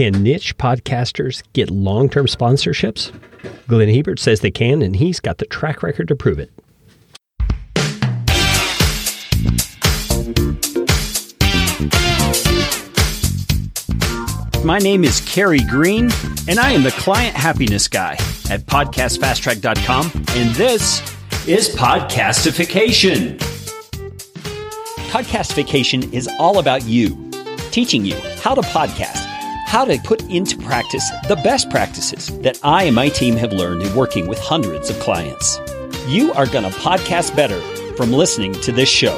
Can niche podcasters get long term sponsorships? Glenn Hebert says they can, and he's got the track record to prove it. My name is Kerry Green, and I am the client happiness guy at podcastfasttrack.com, and this is Podcastification. Podcastification is all about you, teaching you how to podcast, how to put into practice the best practices that I and my team have learned in working with hundreds of clients. You are going to podcast better from listening to this show.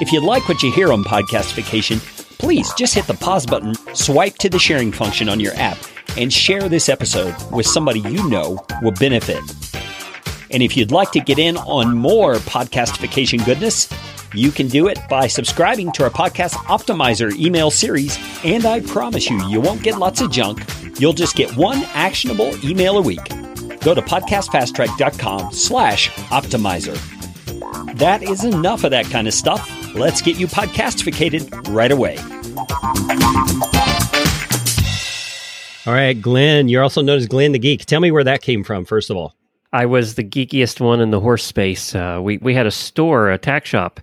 If you like what you hear on Podcastification, please just hit the pause button, swipe to the sharing function on your app, and share this episode with somebody you know will benefit. And if you'd like to get in on more podcastification goodness, you can do it by subscribing to our Podcast Optimizer email series. And I promise you, you won't get lots of junk. You'll just get one actionable email a week. Go to podcastfasttrack.com slash optimizer. That is enough of that kind of stuff. Let's get you podcastificated right away. All right, Glenn, you're also known as Glenn the Geek. Tell me where that came from, first of all. I was the geekiest one in the horse space. Uh, we we had a store, a tack shop,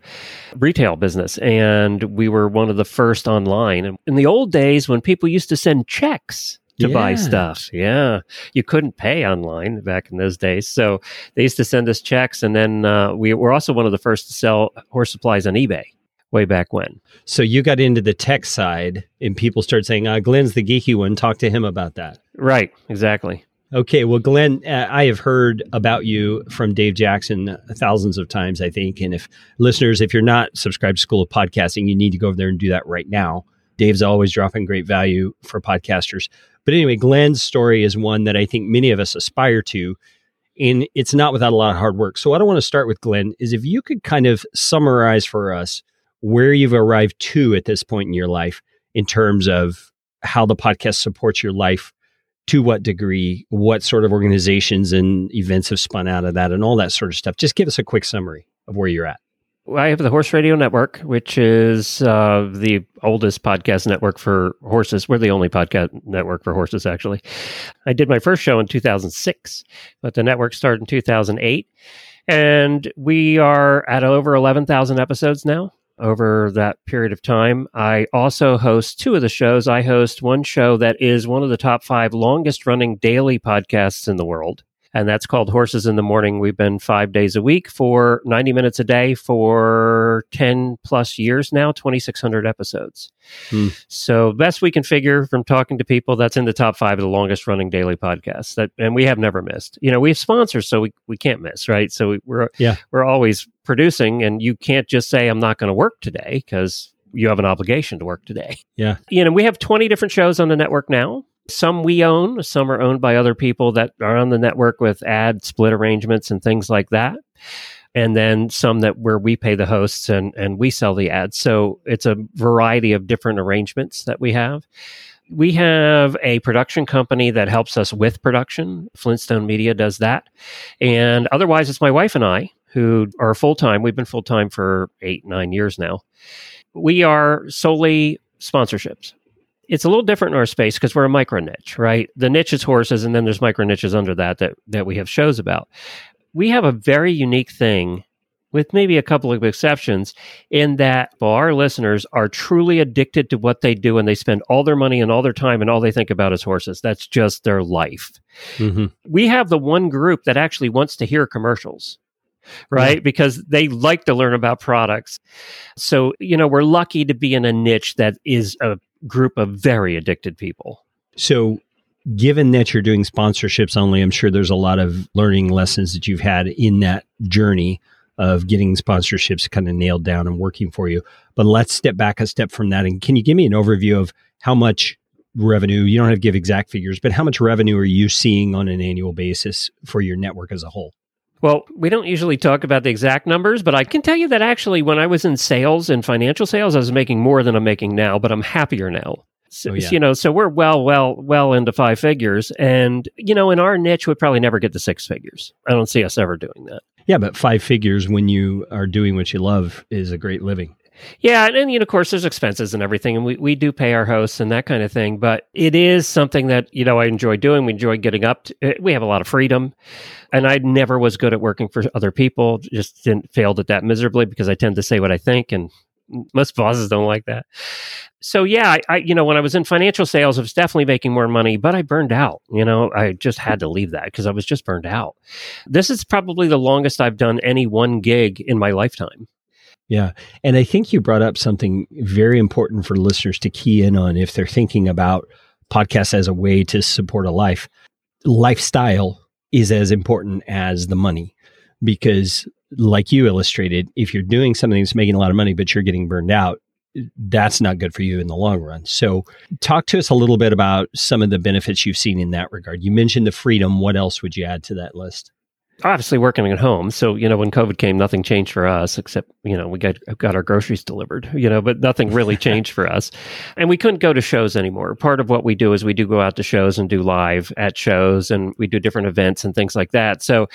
retail business, and we were one of the first online. And in the old days, when people used to send checks to yeah. buy stuff, yeah, you couldn't pay online back in those days. So they used to send us checks, and then uh, we were also one of the first to sell horse supplies on eBay way back when. So you got into the tech side, and people started saying, uh, "Glenn's the geeky one." Talk to him about that. Right. Exactly. Okay, well, Glenn, uh, I have heard about you from Dave Jackson thousands of times, I think. And if listeners, if you're not subscribed to School of Podcasting, you need to go over there and do that right now. Dave's always dropping great value for podcasters. But anyway, Glenn's story is one that I think many of us aspire to, and it's not without a lot of hard work. So, what I want to start with, Glenn, is if you could kind of summarize for us where you've arrived to at this point in your life in terms of how the podcast supports your life to what degree, what sort of organizations and events have spun out of that, and all that sort of stuff. Just give us a quick summary of where you're at. I have the Horse Radio Network, which is uh, the oldest podcast network for horses. We're the only podcast network for horses, actually. I did my first show in 2006, but the network started in 2008. And we are at over 11,000 episodes now over that period of time. I also host two of the shows. I host one show that is one of the top five longest running daily podcasts in the world. And that's called Horses in the Morning. We've been five days a week for 90 minutes a day for 10 plus years now, 2,600 episodes. Hmm. So, best we can figure from talking to people, that's in the top five of the longest running daily podcasts. That, and we have never missed. You know, we have sponsors, so we, we can't miss, right? So, we, we're, yeah. we're always producing, and you can't just say, I'm not going to work today because you have an obligation to work today. Yeah. You know, we have 20 different shows on the network now. Some we own, some are owned by other people that are on the network with ad split arrangements and things like that. And then some that where we pay the hosts and, and we sell the ads. So it's a variety of different arrangements that we have. We have a production company that helps us with production. Flintstone Media does that. And otherwise, it's my wife and I who are full time. We've been full time for eight, nine years now. We are solely sponsorships. It's a little different in our space because we're a micro niche, right? The niche is horses, and then there's micro niches under that that that we have shows about. We have a very unique thing with maybe a couple of exceptions, in that our listeners are truly addicted to what they do and they spend all their money and all their time and all they think about is horses. That's just their life. Mm-hmm. We have the one group that actually wants to hear commercials Mm-hmm. right? Yeah. Because they like to learn about products. So, you know, we're lucky to be in a niche that is a group of very addicted people. So, given that you're doing sponsorships only, I'm sure there's a lot of learning lessons that you've had in that journey of getting sponsorships kind of nailed down and working for you. But let's step back a step from that. And can you give me an overview of how much revenue, you don't have to give exact figures, but how much revenue are you seeing on an annual basis for your network as a whole? Well, we don't usually talk about the exact numbers, but I can tell you that actually, when I was in sales and financial sales, I was making more than I'm making now, but I'm happier now. So, oh, yeah. you know, so we're well, well, well into five figures. And, you know, in our niche, we'd probably never get to six figures. I don't see us ever doing that. Yeah, but five figures when you are doing what you love is a great living. Yeah, and, and you know, of course, there's expenses and everything, and we, we do pay our hosts and that kind of thing. But it is something that you know I enjoy doing. We enjoy getting up. To, eh, we have a lot of freedom, and I never was good at working for other people. Just didn't failed at that miserably because I tend to say what I think, and most bosses don't like that. So yeah, I, I, you know when I was in financial sales, I was definitely making more money, but I burned out. You know, I just had to leave that because I was just burned out. This is probably the longest I've done any one gig in my lifetime. Yeah. And I think you brought up something very important for listeners to key in on if they're thinking about podcasts as a way to support a life. Lifestyle is as important as the money because, like you illustrated, if you're doing something that's making a lot of money, but you're getting burned out, that's not good for you in the long run. So, talk to us a little bit about some of the benefits you've seen in that regard. You mentioned the freedom. What else would you add to that list? Obviously working at home. So, you know, when COVID came, nothing changed for us except, you know, we got got our groceries delivered, you know, but nothing really changed for us. And we couldn't go to shows anymore. Part of what we do is we do go out to shows and do live at shows and we do different events and things like that. So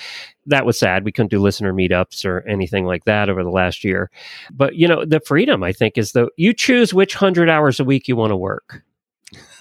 that was sad. We couldn't do listener meetups or anything like that over the last year. But, you know, the freedom I think is the you choose which 100 hours a week you want to work.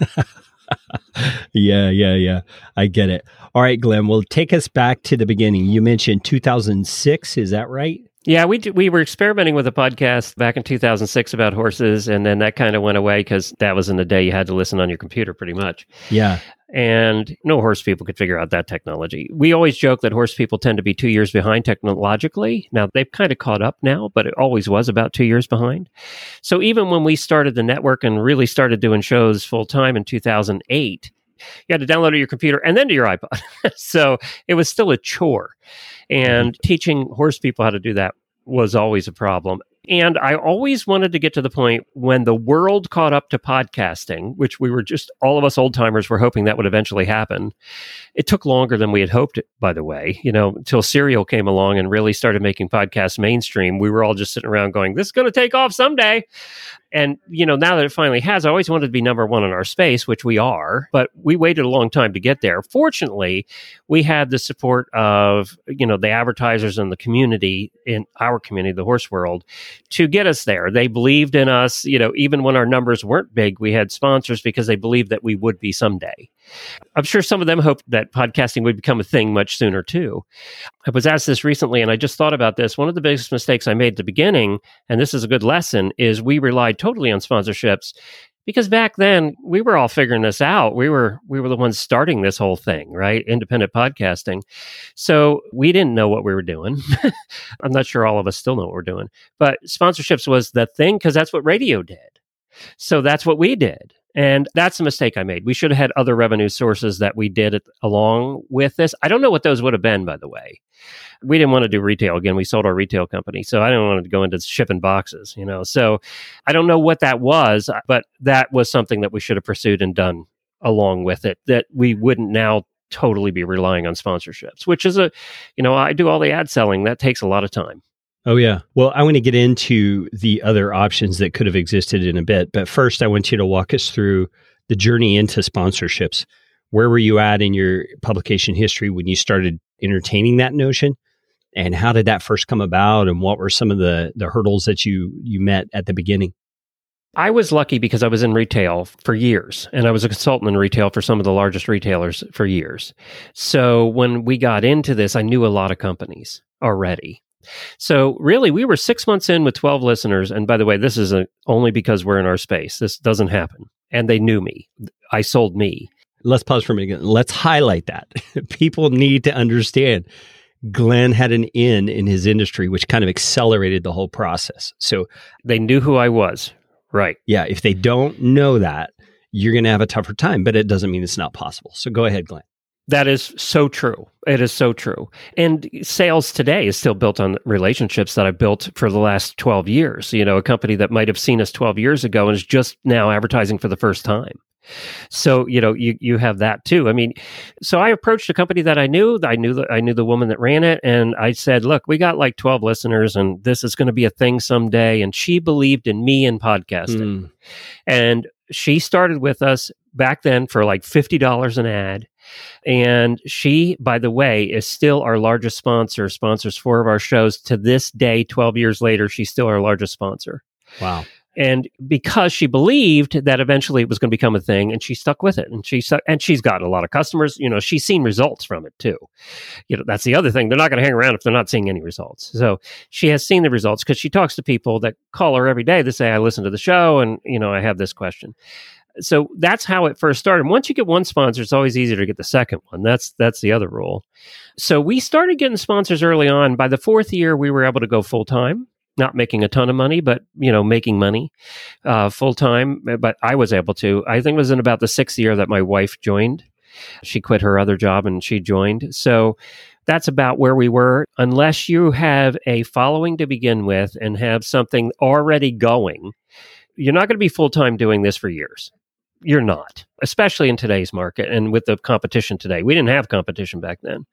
yeah, yeah, yeah. I get it. All right, Glenn, well, take us back to the beginning. You mentioned 2006. Is that right? Yeah, we we were experimenting with a podcast back in 2006 about horses, and then that kind of went away because that was in the day you had to listen on your computer, pretty much. Yeah, and no horse people could figure out that technology. We always joke that horse people tend to be two years behind technologically. Now they've kind of caught up now, but it always was about two years behind. So even when we started the network and really started doing shows full time in 2008, you had to download to your computer and then to your iPod. so it was still a chore. And mm-hmm. teaching horse people how to do that was always a problem. And I always wanted to get to the point when the world caught up to podcasting, which we were just all of us old timers were hoping that would eventually happen. It took longer than we had hoped, by the way, you know, until Serial came along and really started making podcasts mainstream. We were all just sitting around going, this is going to take off someday. And, you know, now that it finally has, I always wanted to be number one in our space, which we are, but we waited a long time to get there. Fortunately, we had the support of, you know, the advertisers and the community in our community, the horse world, to get us there. They believed in us, you know, even when our numbers weren't big, we had sponsors because they believed that we would be someday. I'm sure some of them hoped that podcasting would become a thing much sooner too. I was asked this recently and I just thought about this. One of the biggest mistakes I made at the beginning, and this is a good lesson, is we relied totally on sponsorships because back then we were all figuring this out. We were we were the ones starting this whole thing, right? Independent podcasting. So we didn't know what we were doing. I'm not sure all of us still know what we're doing. But sponsorships was the thing because that's what radio did. So that's what we did. And that's a mistake I made. We should have had other revenue sources that we did it along with this. I don't know what those would have been, by the way. We didn't want to do retail again. We sold our retail company. So I didn't want to go into shipping boxes, you know. So I don't know what that was, uh, but that was something that we should have pursued and done along with it that we wouldn't now totally be relying on sponsorships, which is a, you know, I do all the ad selling. That takes a lot of time. Oh, yeah. Well, I want to get into the other options that could have existed in a bit. But first, I want you to walk us through the journey into sponsorships. Where were you at in your publication history when you started entertaining that notion? And how did that first come about? And what were some of the, the hurdles that you, you met at the beginning? I was lucky because I was in retail for years and I was a consultant in retail for some of the largest retailers for years. So when we got into this, I knew a lot of companies already. So really, we were six months in with 12 listeners. And by the way, this is a, only because we're in our space. This doesn't happen. And they knew me. I sold me. Let's pause for a minute. Let's highlight that. People need to understand Glenn had an in in his industry, which kind of accelerated the whole process. So they knew who I was. Right. Yeah. If they don't know that, you're going to have a tougher time, but it doesn't mean it's not possible. So go ahead, Glenn. That is so true. It is so true. And sales today is still built on relationships that I built for the last 12 years. You know, a company that might have seen us 12 years ago and is just now advertising for the first time. So, you know, you, you have that too. I mean, so I approached a company that I knew. I knew that I knew the woman that ran it. And I said, look, we got like 12 listeners and this is going to be a thing someday. And she believed in me and podcasting. Mm. And she started with us back then for like $50 an ad and she, by the way, is still our largest sponsor, sponsors four of our shows to this day, 12 years later. She's still our largest sponsor. Wow. And because she believed that eventually it was going to become a thing, and she stuck with it, and she stuck, and she's got a lot of customers. You know, she's seen results from it too. You know, that's the other thing; they're not going to hang around if they're not seeing any results. So she has seen the results because she talks to people that call her every day. They say, "I listen to the show, and you know, I have this question." So that's how it first started. Once you get one sponsor, it's always easier to get the second one. That's that's the other rule. So we started getting sponsors early on. By the fourth year, we were able to go full time not making a ton of money, but you know, making money uh, full time. But I was able to. I think it was in about the sixth year that my wife joined. She quit her other job and she joined. So that's about where we were. Unless you have a following to begin with and have something already going, you're not going to be full time doing this for years. You're not, especially in today's market and with the competition today. We didn't have competition back then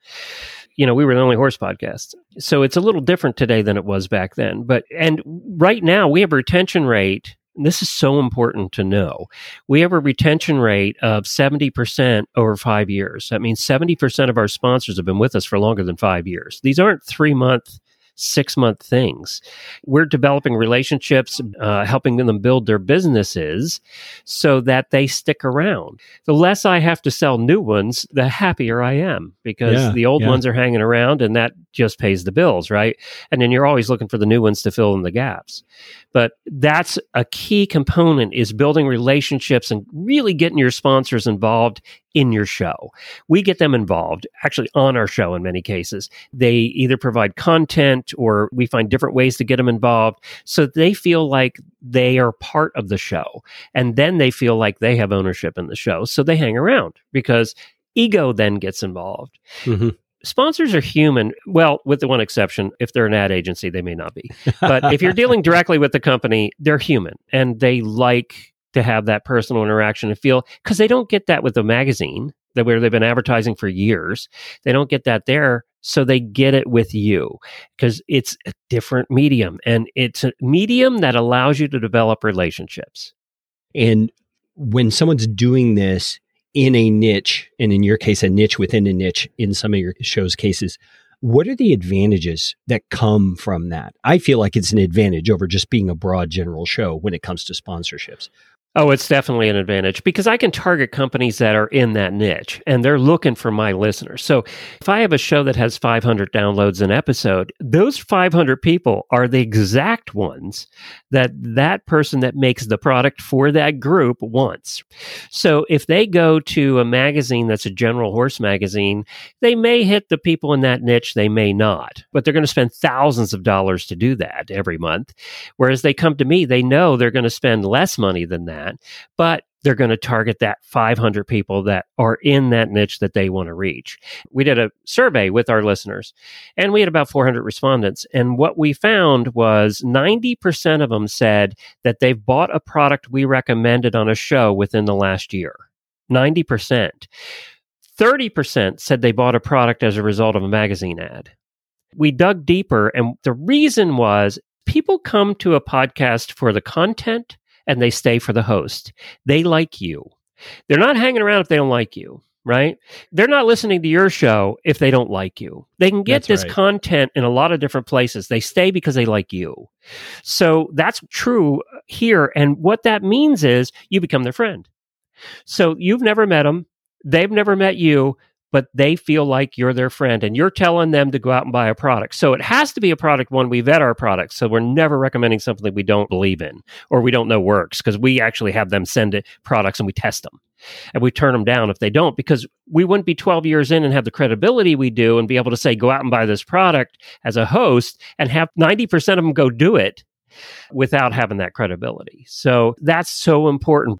you know, we were the only horse podcast. So it's a little different today than it was back then. But, and right now we have a retention rate. this is so important to know. We have a retention rate of 70% over five years. That means 70% of our sponsors have been with us for longer than five years. These aren't three month six month things. We're developing relationships, uh, helping them build their businesses so that they stick around. The less I have to sell new ones, the happier I am because yeah, the old yeah. ones are hanging around and that just pays the bills, right? And then you're always looking for the new ones to fill in the gaps. But that's a key component is building relationships and really getting your sponsors involved in your show. We get them involved actually on our show in many cases. They either provide content or we find different ways to get them involved so they feel like they are part of the show. And then they feel like they have ownership in the show. So they hang around because ego then gets involved. Mm-hmm sponsors are human. Well, with the one exception, if they're an ad agency, they may not be. But if you're dealing directly with the company, they're human and they like to have that personal interaction and feel because they don't get that with a magazine that where they've been advertising for years. They don't get that there. So they get it with you because it's a different medium and it's a medium that allows you to develop relationships. And when someone's doing this, in a niche, and in your case, a niche within a niche in some of your show's cases, what are the advantages that come from that? I feel like it's an advantage over just being a broad general show when it comes to sponsorships. Oh, it's definitely an advantage because I can target companies that are in that niche and they're looking for my listeners. So if I have a show that has 500 downloads an episode, those 500 people are the exact ones that that person that makes the product for that group wants. So if they go to a magazine that's a general horse magazine, they may hit the people in that niche, they may not, but they're going to spend thousands of dollars to do that every month. Whereas they come to me, they know they're going to spend less money than that that, but they're going to target that 500 people that are in that niche that they want to reach. We did a survey with our listeners and we had about 400 respondents. And what we found was 90% of them said that they've bought a product we recommended on a show within the last year. 90%. 30% said they bought a product as a result of a magazine ad. We dug deeper, and the reason was people come to a podcast for the content and they stay for the host. They like you. They're not hanging around if they don't like you, right? They're not listening to your show if they don't like you. They can get that's this right. content in a lot of different places. They stay because they like you. So that's true here. And what that means is you become their friend. So you've never met them. They've never met you but they feel like you're their friend and you're telling them to go out and buy a product. So it has to be a product one we vet our products. So we're never recommending something that we don't believe in or we don't know works because we actually have them send it products and we test them. And we turn them down if they don't because we wouldn't be 12 years in and have the credibility we do and be able to say go out and buy this product as a host and have 90% of them go do it without having that credibility. So that's so important.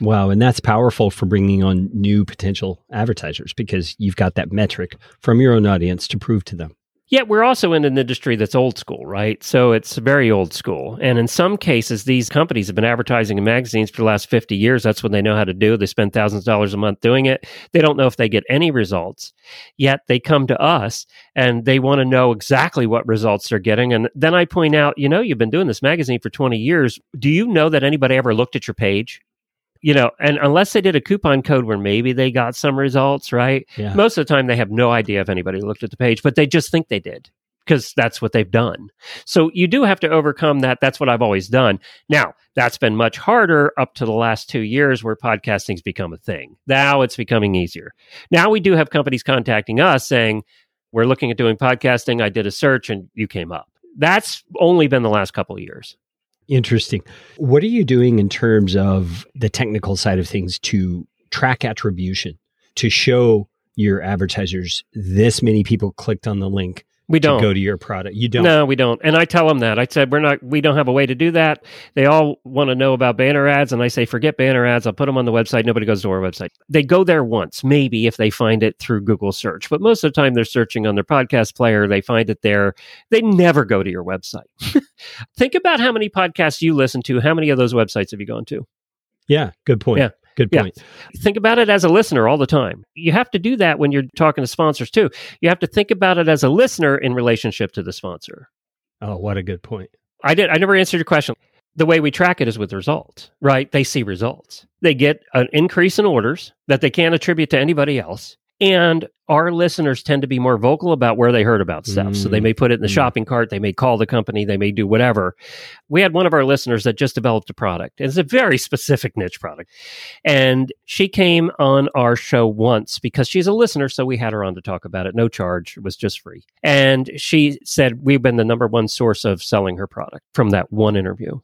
Wow. And that's powerful for bringing on new potential advertisers because you've got that metric from your own audience to prove to them. Yeah, we're also in an industry that's old school, right? So it's very old school. And in some cases, these companies have been advertising in magazines for the last 50 years. That's what they know how to do. They spend thousands of dollars a month doing it. They don't know if they get any results. Yet they come to us and they want to know exactly what results they're getting. And then I point out, you know, you've been doing this magazine for 20 years. Do you know that anybody ever looked at your page? You know, and unless they did a coupon code where maybe they got some results, right? Yeah. Most of the time, they have no idea if anybody looked at the page, but they just think they did because that's what they've done. So you do have to overcome that. That's what I've always done. Now, that's been much harder up to the last two years where podcasting's become a thing. Now it's becoming easier. Now we do have companies contacting us saying, we're looking at doing podcasting. I did a search and you came up. That's only been the last couple of years. Interesting. What are you doing in terms of the technical side of things to track attribution, to show your advertisers this many people clicked on the link we don't go to your product. You don't. No, we don't. And I tell them that. I said we're not. We don't have a way to do that. They all want to know about banner ads, and I say forget banner ads. I'll put them on the website. Nobody goes to our website. They go there once, maybe if they find it through Google search. But most of the time, they're searching on their podcast player. They find it there. They never go to your website. Think about how many podcasts you listen to. How many of those websites have you gone to? Yeah, good point. Yeah. Good point. Yeah. Think about it as a listener all the time. You have to do that when you're talking to sponsors too. You have to think about it as a listener in relationship to the sponsor. Oh, what a good point. I did I never answered your question. The way we track it is with results, right? They see results. They get an increase in orders that they can't attribute to anybody else. And our listeners tend to be more vocal about where they heard about stuff. Mm. So they may put it in the mm. shopping cart, they may call the company, they may do whatever. We had one of our listeners that just developed a product. It's a very specific niche product. And she came on our show once because she's a listener. So we had her on to talk about it. No charge. It was just free. And she said, We've been the number one source of selling her product from that one interview.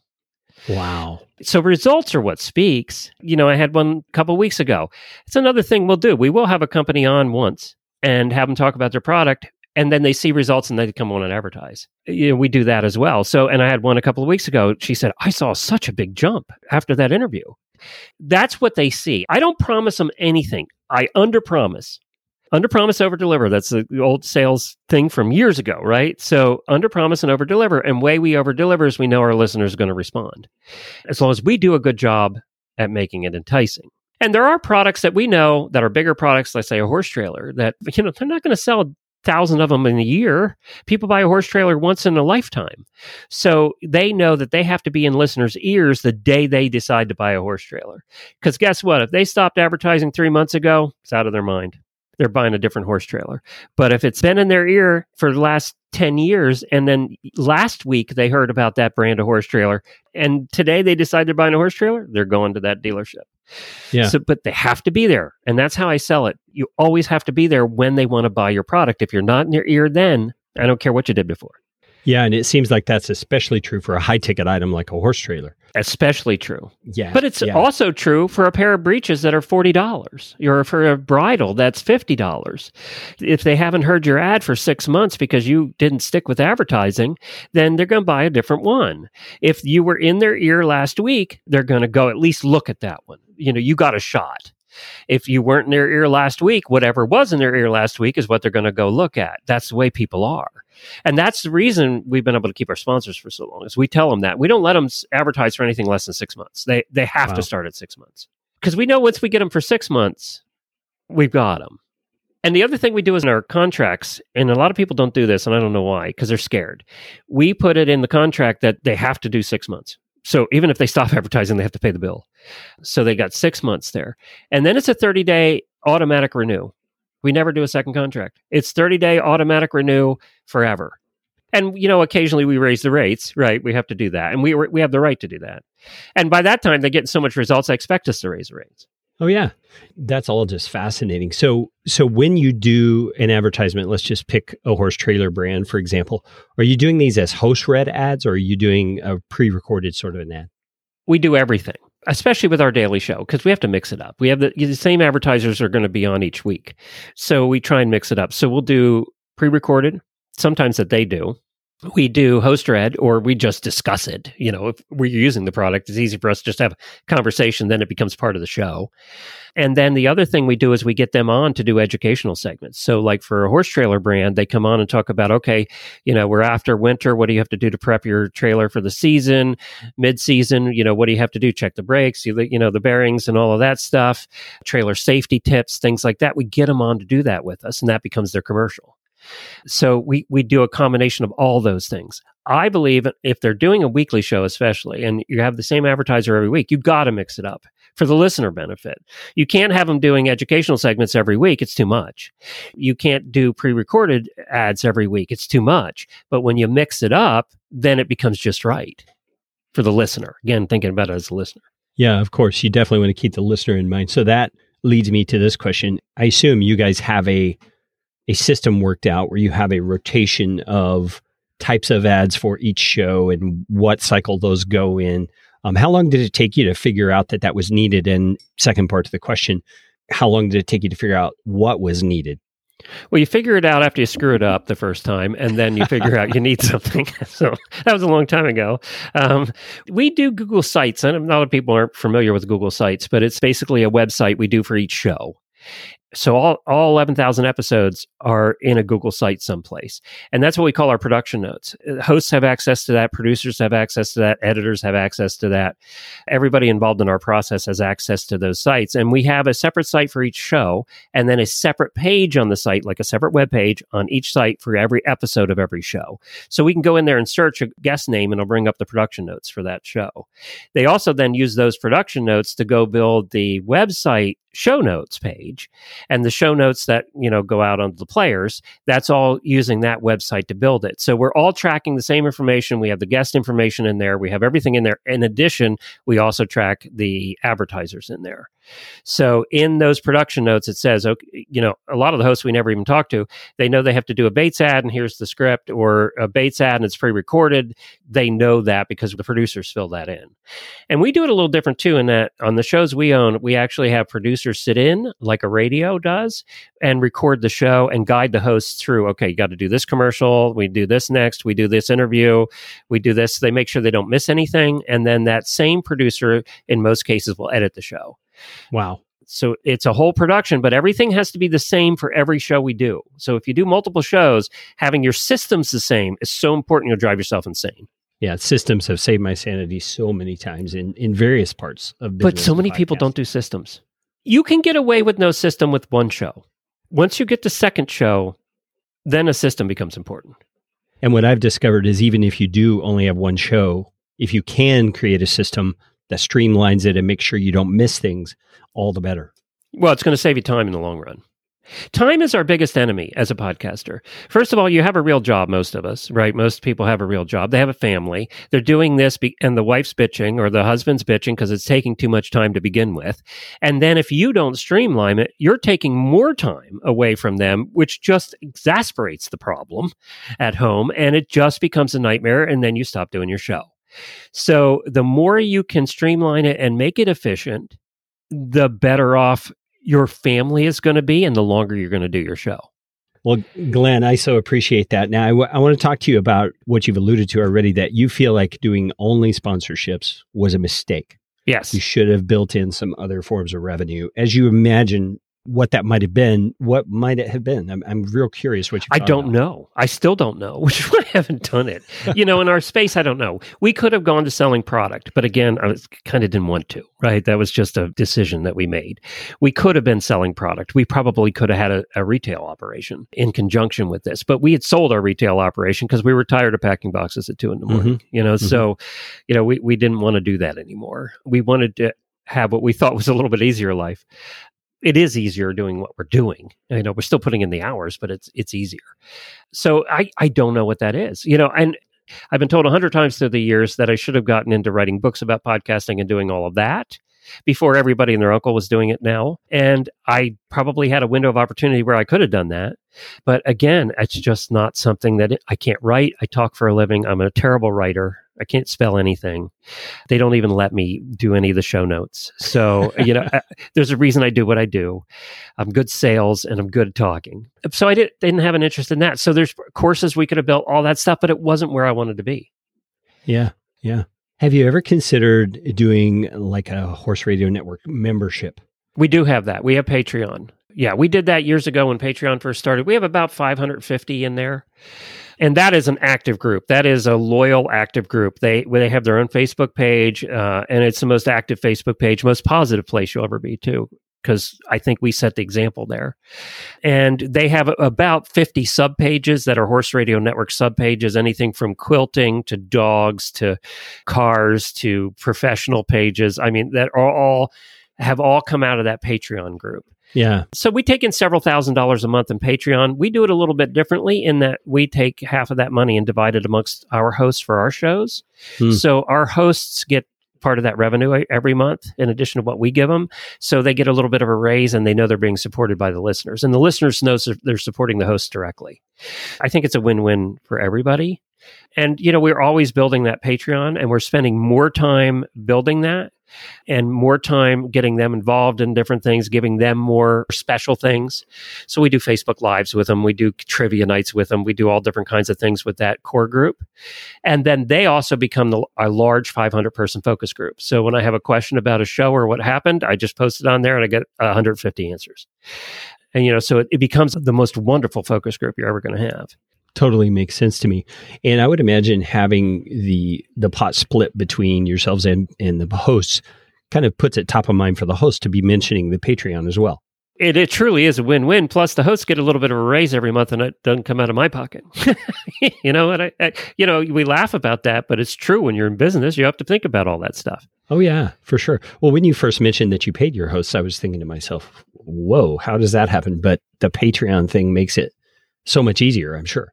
Wow. So results are what speaks. You know, I had one a couple weeks ago. It's another thing we'll do. We will have a company on once and have them talk about their product and then they see results and they come on and advertise. You know, we do that as well. So, and I had one a couple of weeks ago. She said, I saw such a big jump after that interview. That's what they see. I don't promise them anything. I under promise under promise over deliver that's the old sales thing from years ago right so under promise and over deliver and way we over deliver is we know our listeners are going to respond as long as we do a good job at making it enticing and there are products that we know that are bigger products let's say a horse trailer that you know they're not going to sell thousand of them in a year. People buy a horse trailer once in a lifetime. So they know that they have to be in listeners' ears the day they decide to buy a horse trailer. Because guess what? If they stopped advertising three months ago, it's out of their mind they're buying a different horse trailer. But if it's been in their ear for the last 10 years and then last week they heard about that brand of horse trailer and today they decide they're buying a horse trailer, they're going to that dealership. Yeah. So, but they have to be there. And that's how I sell it. You always have to be there when they want to buy your product. If you're not in their ear then, I don't care what you did before. Yeah, and it seems like that's especially true for a high ticket item like a horse trailer. Especially true. Yeah. But it's yeah. also true for a pair of breeches that are $40 or for a bridle that's $50. If they haven't heard your ad for six months because you didn't stick with advertising, then they're going to buy a different one. If you were in their ear last week, they're going to go at least look at that one. You know, you got a shot. If you weren't in their ear last week, whatever was in their ear last week is what they're going to go look at. That's the way people are. And that's the reason we've been able to keep our sponsors for so long is we tell them that. We don't let them advertise for anything less than six months. They, they have wow. to start at six months because we know once we get them for six months, we've got them. And the other thing we do is in our contracts, and a lot of people don't do this, and I don't know why, because they're scared. We put it in the contract that they have to do six months. So even if they stop advertising, they have to pay the bill. So they got six months there. And then it's a 30 day automatic renew. We never do a second contract. It's 30 day automatic renew forever. And you know, occasionally we raise the rates, right? We have to do that, and we we have the right to do that. And by that time, they're getting so much results, I expect us to raise the rates. Oh yeah. That's all just fascinating. So so when you do an advertisement, let's just pick a horse trailer brand for example. Are you doing these as host read ads or are you doing a pre-recorded sort of an ad? We do everything, especially with our daily show because we have to mix it up. We have the, the same advertisers are going to be on each week. So we try and mix it up. So we'll do pre-recorded, sometimes that they do we do host read or we just discuss it. You know, if we're using the product, it's easy for us to just have a conversation, then it becomes part of the show. And then the other thing we do is we get them on to do educational segments. So, like for a horse trailer brand, they come on and talk about, okay, you know, we're after winter. What do you have to do to prep your trailer for the season? Mid season, you know, what do you have to do? Check the brakes, you, you know, the bearings and all of that stuff, trailer safety tips, things like that. We get them on to do that with us, and that becomes their commercial. So we we do a combination of all those things. I believe if they're doing a weekly show, especially, and you have the same advertiser every week, you got to mix it up. for the listener benefit. You can't have them doing educational segments every week. It's too much. You can't do pre recorded ads every week. It's too much. But when you mix it up, then it becomes just right for the listener. Again, thinking about it as a listener. Yeah, of course. You definitely want to keep the listener in mind. So that leads me to this question. I assume you guys have a a system worked out where you have a rotation of types of ads for each show and what cycle those go in. Um, how long did it take you to figure out that that was needed? And second part to the question, how long did it take you to figure out what was needed? Well, you figure it out after you screw it up the first time, and then you figure out you need something. So that was a long time ago. Um, we do Google Sites, and a lot of people aren't familiar with Google Sites, but it's basically a website we do for each show so all, all 11,000 episodes are in a Google site someplace. And that's what we call our production notes. Uh, hosts have access to that. Producers have access to that. Editors have access to that. Everybody involved in our process has access to those sites. And we have a separate site for each show and then a separate page on the site, like a separate web page on each site for every episode of every show. So we can go in there and search a guest name and it'll bring up the production notes for that show. They also then use those production notes to go build the website show notes page and the show notes that you know go out on the players that's all using that website to build it. So we're all tracking the same information. We have the guest information in there. We have everything in there. In addition we also track the advertisers in there. So in those production notes, it says, okay, you know, a lot of the hosts we never even talk to, they know they have to do a Bates ad and here's the script, or a Bates ad and it's pre recorded. They know that because the producers fill that in. And we do it a little different too, in that on the shows we own, we actually have producers sit in like a radio does and record the show and guide the hosts through, okay, you got to do this commercial, we do this next, we do this interview, we do this. They make sure they don't miss anything. And then that same producer, in most cases, will edit the show. Wow. So it's a whole production, but everything has to be the same for every show we do. So if you do multiple shows, having your systems the same is so important you'll drive yourself insane. Yeah, systems have saved my sanity so many times in, in various parts of business. But so many people don't do systems. You can get away with no system with one show. Once you get to second show, then a system becomes important. And what I've discovered is even if you do only have one show, if you can create a system that streamlines it and makes sure you don't miss things, all the better. Well, it's going to save you time in the long run. Time is our biggest enemy as a podcaster. First of all, you have a real job, most of us, right? Most people have a real job. They have a family. They're doing this, be- and the wife's bitching or the husband's bitching because it's taking too much time to begin with. And then if you don't streamline it, you're taking more time away from them, which just exasperates the problem at home. And it just becomes a nightmare. And then you stop doing your show. So the more you can streamline it and make it efficient, the better off your family is going to be and the longer you're going to do your show. Well, Glenn, I so appreciate that. Now, I, w- I want to talk to you about what you've alluded to already that you feel like doing only sponsorships was a mistake. Yes. You should have built in some other forms of revenue. As you imagine what that might have been. What might it have been? I'm, I'm real curious what you. I don't know. I still don't know, which is why I haven't done it. you know, in our space, I don't know. We could have gone to selling product, but again, I was, kind of didn't want to. Right? That was just a decision that we made. We could have been selling product. We probably could have had a, a retail operation in conjunction with this, but we had sold our retail operation because we were tired of packing boxes at two in the morning. Mm-hmm. You know, mm-hmm. so you know we we didn't want to do that anymore. We wanted to have what we thought was a little bit easier life it is easier doing what we're doing. You know, we're still putting in the hours, but it's it's easier. So I I don't know what that is. You know, and I've been told a hundred times through the years that I should have gotten into writing books about podcasting and doing all of that before everybody and their uncle was doing it now. And I probably had a window of opportunity where I could have done that. But again, it's just not something that I can't write. I talk for a living. I'm a terrible writer. I can't spell anything. They don't even let me do any of the show notes. So, you know, I, there's a reason I do what I do. I'm good sales and I'm good at talking. So I did, didn't have an interest in that. So there's courses we could have built all that stuff, but it wasn't where I wanted to be. Yeah. Yeah. Have you ever considered doing like a horse radio network membership? We do have that. We have Patreon. Yeah, we did that years ago when Patreon first started. We have about 550 in there and that is an active group. That is a loyal active group. They they have their own Facebook page, uh, and it's the most active Facebook page, most positive place you'll ever be too. Because I think we set the example there. And they have about 50 sub pages that are Horse Radio Network sub pages, anything from quilting to dogs to cars to professional pages. I mean, that are all have all come out of that Patreon group. Yeah. So we take in several thousand dollars a month in Patreon. We do it a little bit differently in that we take half of that money and divide it amongst our hosts for our shows. Hmm. So our hosts get part of that revenue every month in addition to what we give them. So they get a little bit of a raise and they know they're being supported by the listeners. And the listeners know they're supporting the hosts directly. I think it's a win-win for everybody. And you know, we're always building that Patreon and we're spending more time building that and more time getting them involved in different things, giving them more special things. So we do Facebook Lives with them, we do trivia nights with them, we do all different kinds of things with that core group. And then they also become the, a large 500 person focus group. So when I have a question about a show or what happened, I just post it on there and I get 150 answers. And, you know, so it, it becomes the most wonderful focus group you're ever going to have totally makes sense to me. And I would imagine having the the pot split between yourselves and and the hosts kind of puts it top of mind for the host to be mentioning the Patreon as well. It, it truly is a win-win. Plus, the hosts get a little bit of a raise every month, and it doesn't come out of my pocket. you know, and I, I, you know, we laugh about that, but it's true. When you're in business, you have to think about all that stuff. Oh yeah, for sure. Well, when you first mentioned that you paid your hosts, I was thinking to myself, "Whoa, how does that happen?" But the Patreon thing makes it so much easier. I'm sure.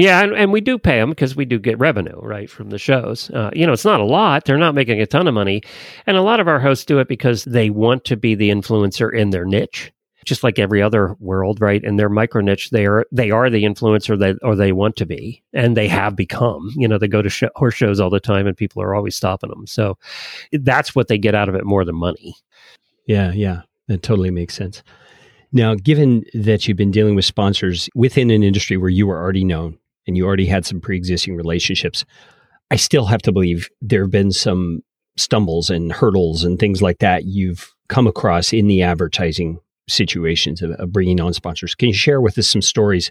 Yeah, and, and we do pay them because we do get revenue, right, from the shows. Uh, you know, it's not a lot. They're not making a ton of money. And a lot of our hosts do it because they want to be the influencer in their niche, just like every other world, right? In their micro niche, they are, they are the influencer they, or they want to be, and they have become. You know, they go to horse shows all the time and people are always stopping them. So that's what they get out of it more than money. Yeah, yeah. That totally makes sense. Now, given that you've been dealing with sponsors within an industry where you were already known, and you already had some pre-existing relationships i still have to believe there have been some stumbles and hurdles and things like that you've come across in the advertising situations of, of bringing on sponsors. Can you share with us some stories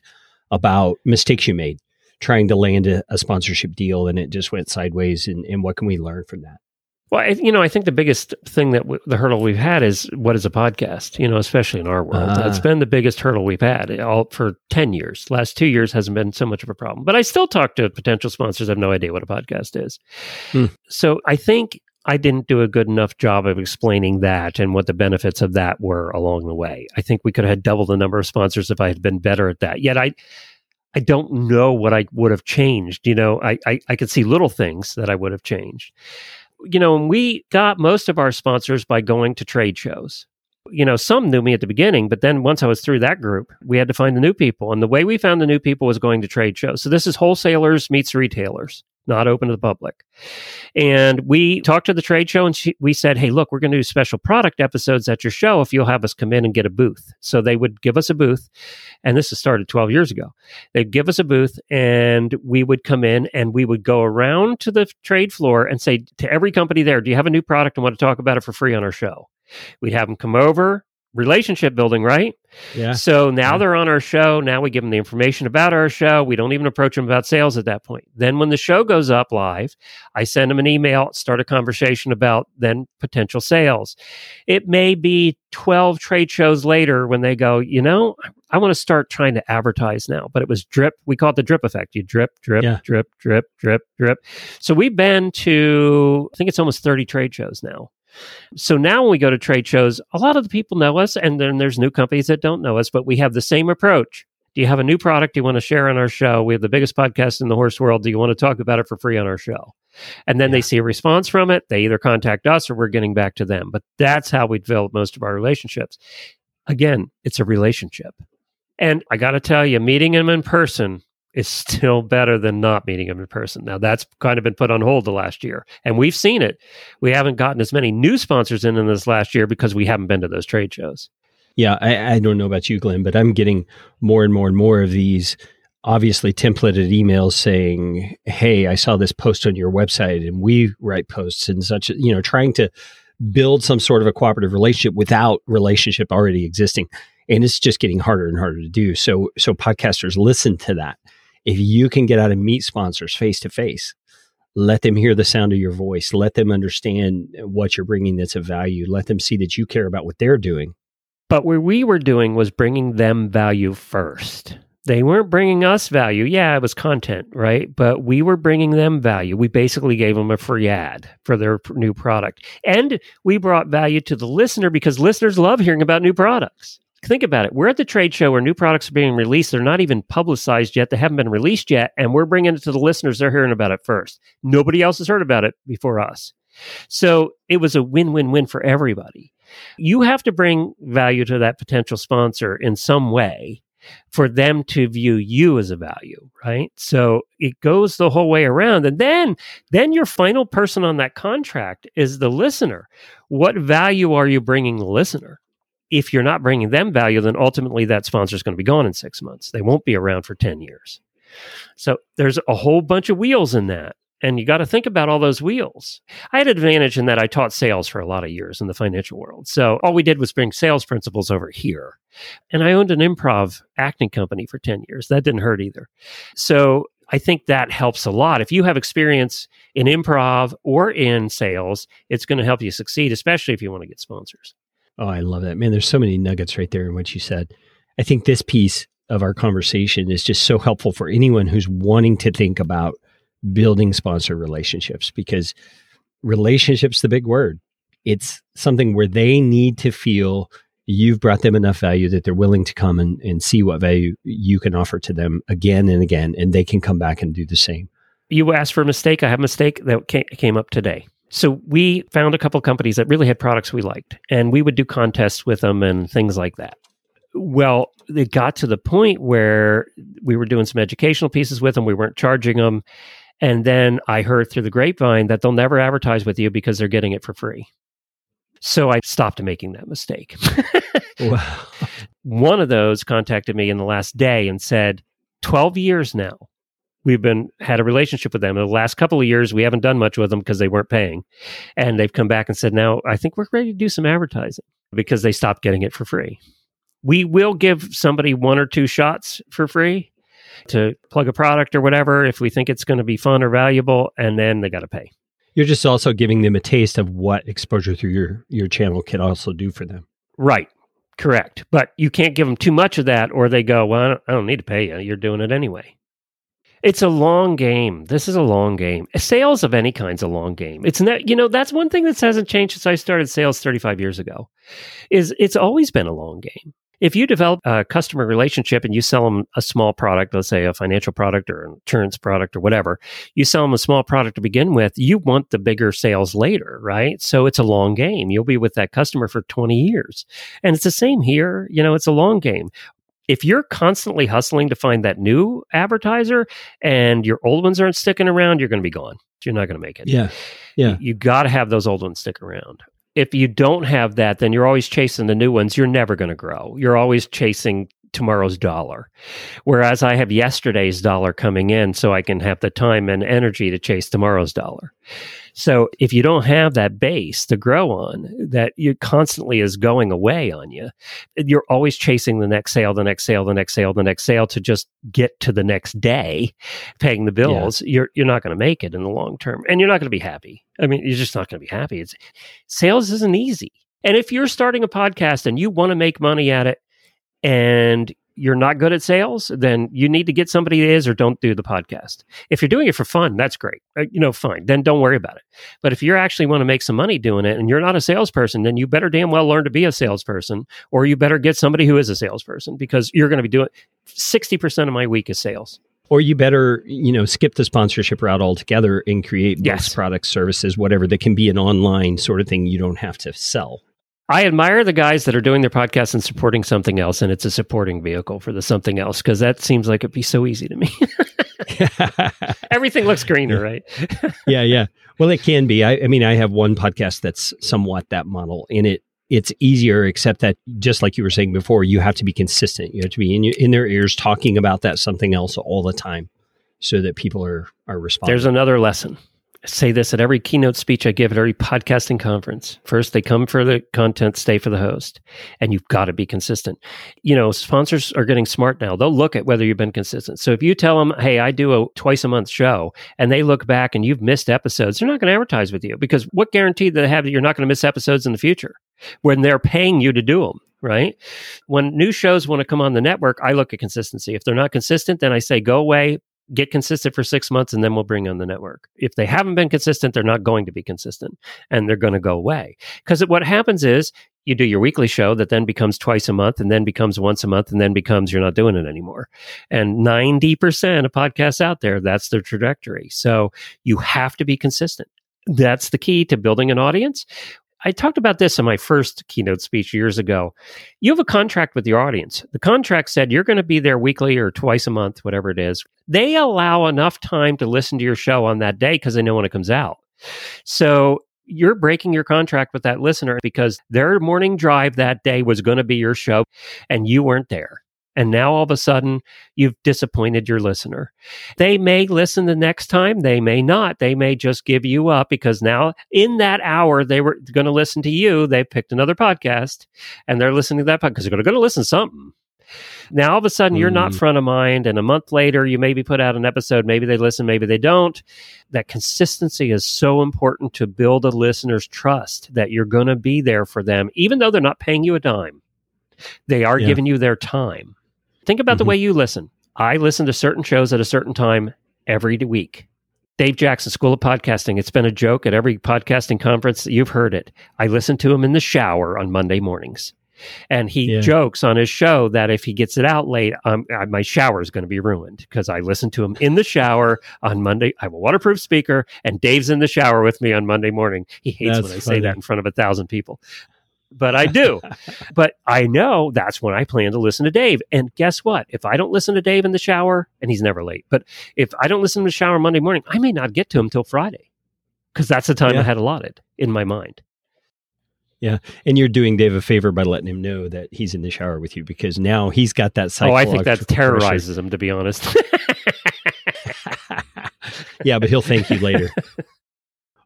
about mistakes you made trying to land a, a sponsorship deal and it just went sideways and, and what can we learn from that well, I, you know, I think the biggest thing that w- the hurdle we've had is what is a podcast? You know, especially in our world, uh, it's been the biggest hurdle we've had all for ten years. Last two years hasn't been so much of a problem, but I still talk to potential sponsors. I have no idea what a podcast is. Hmm. So I think I didn't do a good enough job of explaining that and what the benefits of that were along the way. I think we could have had double the number of sponsors if I had been better at that. Yet I. I don't know what I would have changed. You know, I, I, I could see little things that I would have changed you know, we got most of our sponsors by going to trade shows. You know, some knew me at the beginning, but then once I was through that group, we had to find the new people. And the way we found the new people was going to trade shows. So this is wholesalers meets retailers not open to the public. And we talked to the trade show and she, we said, hey, look, we're going to do special product episodes at your show if you'll have us come in and get a booth. So they would give us a booth. And this has started 12 years ago. They'd give us a booth and we would come in and we would go around to the trade floor and say to every company there, do you have a new product and want to talk about it for free on our show? We'd have them come over, relationship building, right? Yeah. So now yeah. they're on our show. Now we give them the information about our show. We don't even approach them about sales at that point. Then when the show goes up live, I send them an email, start a conversation about then potential sales. It may be 12 trade shows later when they go, you know, I want to start trying to advertise now. But it was drip. We call it the drip effect. You drip, drip, yeah. drip, drip, drip, drip. So we've been to, I think it's almost 30 trade shows now. So now when we go to trade shows, a lot of the people know us, and then there's new companies that don't know us, but we have the same approach. Do you have a new product you want to share on our show? We have the biggest podcast in the horse world. Do you want to talk about it for free on our show? And then yeah. they see a response from it. They either contact us or we're getting back to them. But that's how we develop most of our relationships. Again, it's a relationship. And I got to tell you, meeting them in person is still better than not meeting them in person. Now that's kind of been put on hold the last year, and we've seen it. We haven't gotten as many new sponsors in in this last year because we haven't been to those trade shows. Yeah, I, I don't know about you, Glenn, but I'm getting more and more and more of these obviously templated emails saying, "Hey, I saw this post on your website, and we write posts and such." You know, trying to build some sort of a cooperative relationship without relationship already existing and it's just getting harder and harder to do so so podcasters listen to that if you can get out and meet sponsors face to face, let them hear the sound of your voice, let them understand what you're bringing that's of value, let them see that you care about what they're doing. But what we were doing was bringing them value first. They weren't bringing us value. Yeah, it was content, right? But we were bringing them value. We basically gave them a free ad for their new product. And we brought value to the listener because listeners love hearing about new products. Think about it. We're at the trade show where new products are being released. They're not even publicized yet. They haven't been released yet. And we're bringing it to the listeners. They're hearing about it first. Nobody else has heard about it before us. So it was a win win win for everybody. You have to bring value to that potential sponsor in some way for them to view you as a value, right? So it goes the whole way around. And then then your final person on that contract is the listener. What value are you bringing the listener? If you're not bringing them value, then ultimately that sponsor is going to be gone in 6 months. They won't be around for 10 years. So there's a whole bunch of wheels in that. And you got to think about all those wheels. I had an advantage in that I taught sales for a lot of years in the financial world. So all we did was bring sales principles over here. And I owned an improv acting company for 10 years. That didn't hurt either. So I think that helps a lot. If you have experience in improv or in sales, it's going to help you succeed, especially if you want to get sponsors. Oh, I love that. Man, there's so many nuggets right there in what you said. I think this piece of our conversation is just so helpful for anyone who's wanting to think about building sponsor relationships because relationships the big word it's something where they need to feel you've brought them enough value that they're willing to come and, and see what value you can offer to them again and again and they can come back and do the same you asked for a mistake i have a mistake that came up today so we found a couple companies that really had products we liked and we would do contests with them and things like that well, it got to the point where we were doing some educational pieces with them. We weren't charging them. And then I heard through the grapevine that they'll never advertise with you because they're getting it for free. So I stopped making that mistake. wow. One of those contacted me in the last day and said, 12 years now, we've been had a relationship with them. In the last couple of years, we haven't done much with them because they weren't paying. And they've come back and said, now I think we're ready to do some advertising because they stopped getting it for free. We will give somebody one or two shots for free to plug a product or whatever if we think it's going to be fun or valuable, and then they got to pay. You're just also giving them a taste of what exposure through your your channel can also do for them. Right. Correct. But you can't give them too much of that, or they go, "Well, I don't, I don't need to pay you. You're doing it anyway." It's a long game. This is a long game. Sales of any kind's a long game. It's not, you know, that's one thing that hasn't changed since I started sales 35 years ago. Is it's always been a long game. If you develop a customer relationship and you sell them a small product, let's say a financial product or an insurance product or whatever, you sell them a small product to begin with, you want the bigger sales later, right? So it's a long game. You'll be with that customer for 20 years. And it's the same here. You know, it's a long game if you're constantly hustling to find that new advertiser and your old ones aren't sticking around, you're going to be gone. You're not going to make it. Yeah. Yeah. You, you got to have those old ones stick around if you don't have that, then you're always chasing the new ones. You're never going to grow. You're always chasing tomorrow's dollar. Whereas I have yesterday's dollar coming in so I can have the time and energy to chase tomorrow's dollar. So if you don't have that base to grow on that you constantly is going away on you, you're always chasing the next sale, the next sale, the next sale, the next sale to just get to the next day paying the bills. Yeah. You're you're not going to make it in the long term and you're not going to be happy. I mean, you're just not going to be happy. It's sales isn't easy. And if you're starting a podcast and you want to make money at it and you're not good at sales, then you need to get somebody that is or don't do the podcast. If you're doing it for fun, that's great. Uh, you know, fine. Then don't worry about it. But if you actually want to make some money doing it and you're not a salesperson, then you better damn well learn to be a salesperson or you better get somebody who is a salesperson because you're going to be doing 60% of my week is sales or you better you know skip the sponsorship route altogether and create yes. products services whatever that can be an online sort of thing you don't have to sell I admire the guys that are doing their podcast and supporting something else, and it's a supporting vehicle for the something else because that seems like it'd be so easy to me. Everything looks greener, right? yeah, yeah. Well, it can be. I, I mean, I have one podcast that's somewhat that model, and it it's easier, except that just like you were saying before, you have to be consistent. You have to be in your, in their ears talking about that something else all the time, so that people are are responding. There's another lesson say this at every keynote speech I give at every podcasting conference. First, they come for the content, stay for the host, and you've got to be consistent. You know, sponsors are getting smart now. They'll look at whether you've been consistent. So if you tell them, "Hey, I do a twice a month show," and they look back and you've missed episodes, they're not going to advertise with you because what guarantee do they have that you're not going to miss episodes in the future? when they're paying you to do them right? When new shows want to come on the network, I look at consistency. If they're not consistent, then I say go away, get consistent for six months, and then we'll bring on the network. If they haven't been consistent, they're not going to be consistent and they're going to go away. Because what happens is you do your weekly show that then becomes twice a month and then becomes once a month and then becomes you're not doing it anymore. And 90% of podcasts out there, that's their trajectory. So you have to be consistent. That's the key to building an audience. I talked about this in my first keynote speech years ago. You have a contract with your audience. The contract said you're going to be there weekly or twice a month, whatever it is. They allow enough time to listen to your show on that day because they know when it comes out. So you're breaking your contract with that listener because their morning drive that day was going to be your show and you weren't there. And now all of a sudden, you've disappointed your listener. They may listen the next time, they may not. They may just give you up because now, in that hour, they were going to listen to you. They picked another podcast and they're listening to that podcast because they're going to listen to something. Now, all of a sudden, you're not mm. front of mind. And a month later, you maybe put out an episode. Maybe they listen, maybe they don't. That consistency is so important to build a listener's trust that you're going to be there for them, even though they're not paying you a dime. They are yeah. giving you their time. Think about mm-hmm. the way you listen. I listen to certain shows at a certain time every week. Dave Jackson, School of Podcasting. It's been a joke at every podcasting conference that you've heard it. I listen to him in the shower on Monday mornings. And he yeah. jokes on his show that if he gets it out late, um, my shower is going to be ruined because I listen to him in the shower on Monday. I have a waterproof speaker, and Dave's in the shower with me on Monday morning. He hates That's when I funny. say that in front of a thousand people but I do. but I know that's when I plan to listen to Dave. And guess what? If I don't listen to Dave in the shower, and he's never late, but if I don't listen to the shower Monday morning, I may not get to him till Friday because that's the time yeah. I had allotted in my mind. Yeah. And you're doing Dave a favor by letting him know that he's in the shower with you because now he's got that psychological. Oh, I think that terrorizes pressure. him, to be honest. yeah, but he'll thank you later.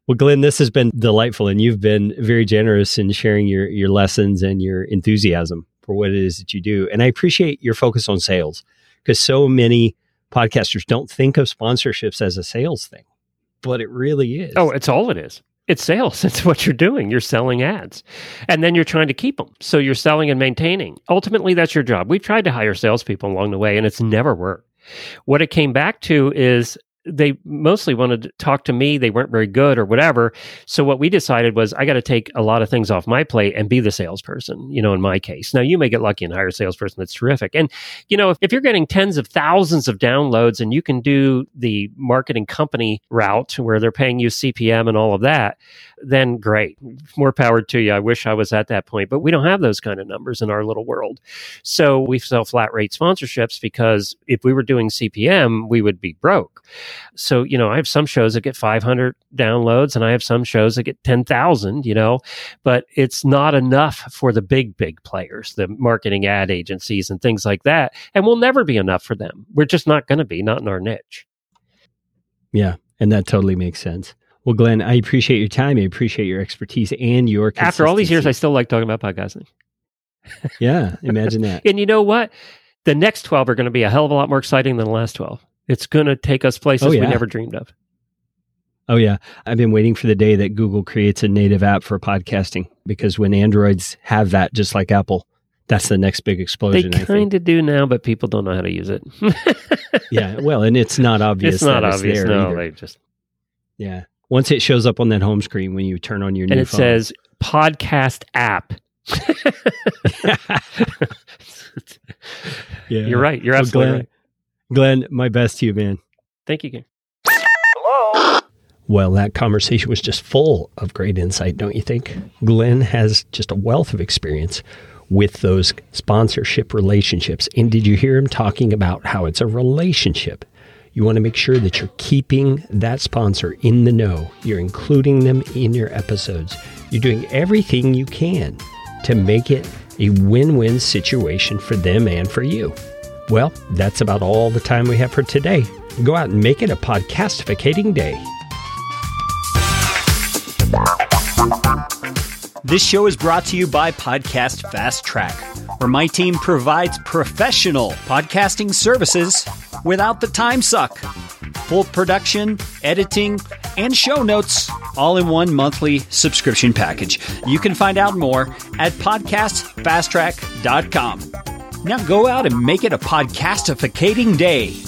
Well, Glenn, this has been delightful, and you've been very generous in sharing your your lessons and your enthusiasm for what it is that you do. And I appreciate your focus on sales because so many podcasters don't think of sponsorships as a sales thing, but it really is. Oh, it's all it is. It's sales. It's what you're doing. You're selling ads. And then you're trying to keep them. So you're selling and maintaining. Ultimately, that's your job. We've tried to hire salespeople along the way, and it's never worked. What it came back to is they mostly wanted to talk to me. They weren't very good or whatever. So what we decided was I got to take a lot of things off my plate and be the salesperson, you know, in my case. Now you may get lucky and hire a salesperson that's terrific. And, you know, if, if you're getting tens of thousands of downloads and you can do the marketing company route where they're paying you CPM and all of that, then great. More power to you. I wish I was at that point, but we don't have those kind of numbers in our little world. So we sell flat rate sponsorships because if we were doing CPM, we would be broke. So, you know, I have some shows that get 500 downloads and I have some shows that get 10,000, you know, but it's not enough for the big, big players, the marketing ad agencies and things like that. And will never be enough for them. We're just not going to be, not in our niche. Yeah. And that totally makes sense. Well, Glenn, I appreciate your time. I appreciate your expertise and your. After all these years, I still like talking about podcasting. yeah, imagine that. and you know what? The next 12 are going to be a hell of a lot more exciting than the last 12. It's going to take us places oh, yeah. we never dreamed of. Oh, yeah. I've been waiting for the day that Google creates a native app for podcasting because when Androids have that, just like Apple, that's the next big explosion. They kind of do now, but people don't know how to use it. yeah. Well, and it's not obvious. It's not obvious. It's no, either. they just. Yeah. Once it shows up on that home screen when you turn on your and it phone. says podcast app. yeah. You're right. You're absolutely well, right. Glenn, my best to you, man. Thank you, Ken. Hello. Well, that conversation was just full of great insight, don't you think? Glenn has just a wealth of experience with those sponsorship relationships. And did you hear him talking about how it's a relationship? You want to make sure that you're keeping that sponsor in the know. You're including them in your episodes. You're doing everything you can to make it a win win situation for them and for you. Well, that's about all the time we have for today. Go out and make it a podcastificating day. This show is brought to you by Podcast Fast Track, where my team provides professional podcasting services without the time suck. Full production, editing, and show notes all in one monthly subscription package. You can find out more at podcastfasttrack.com. Now go out and make it a podcastificating day.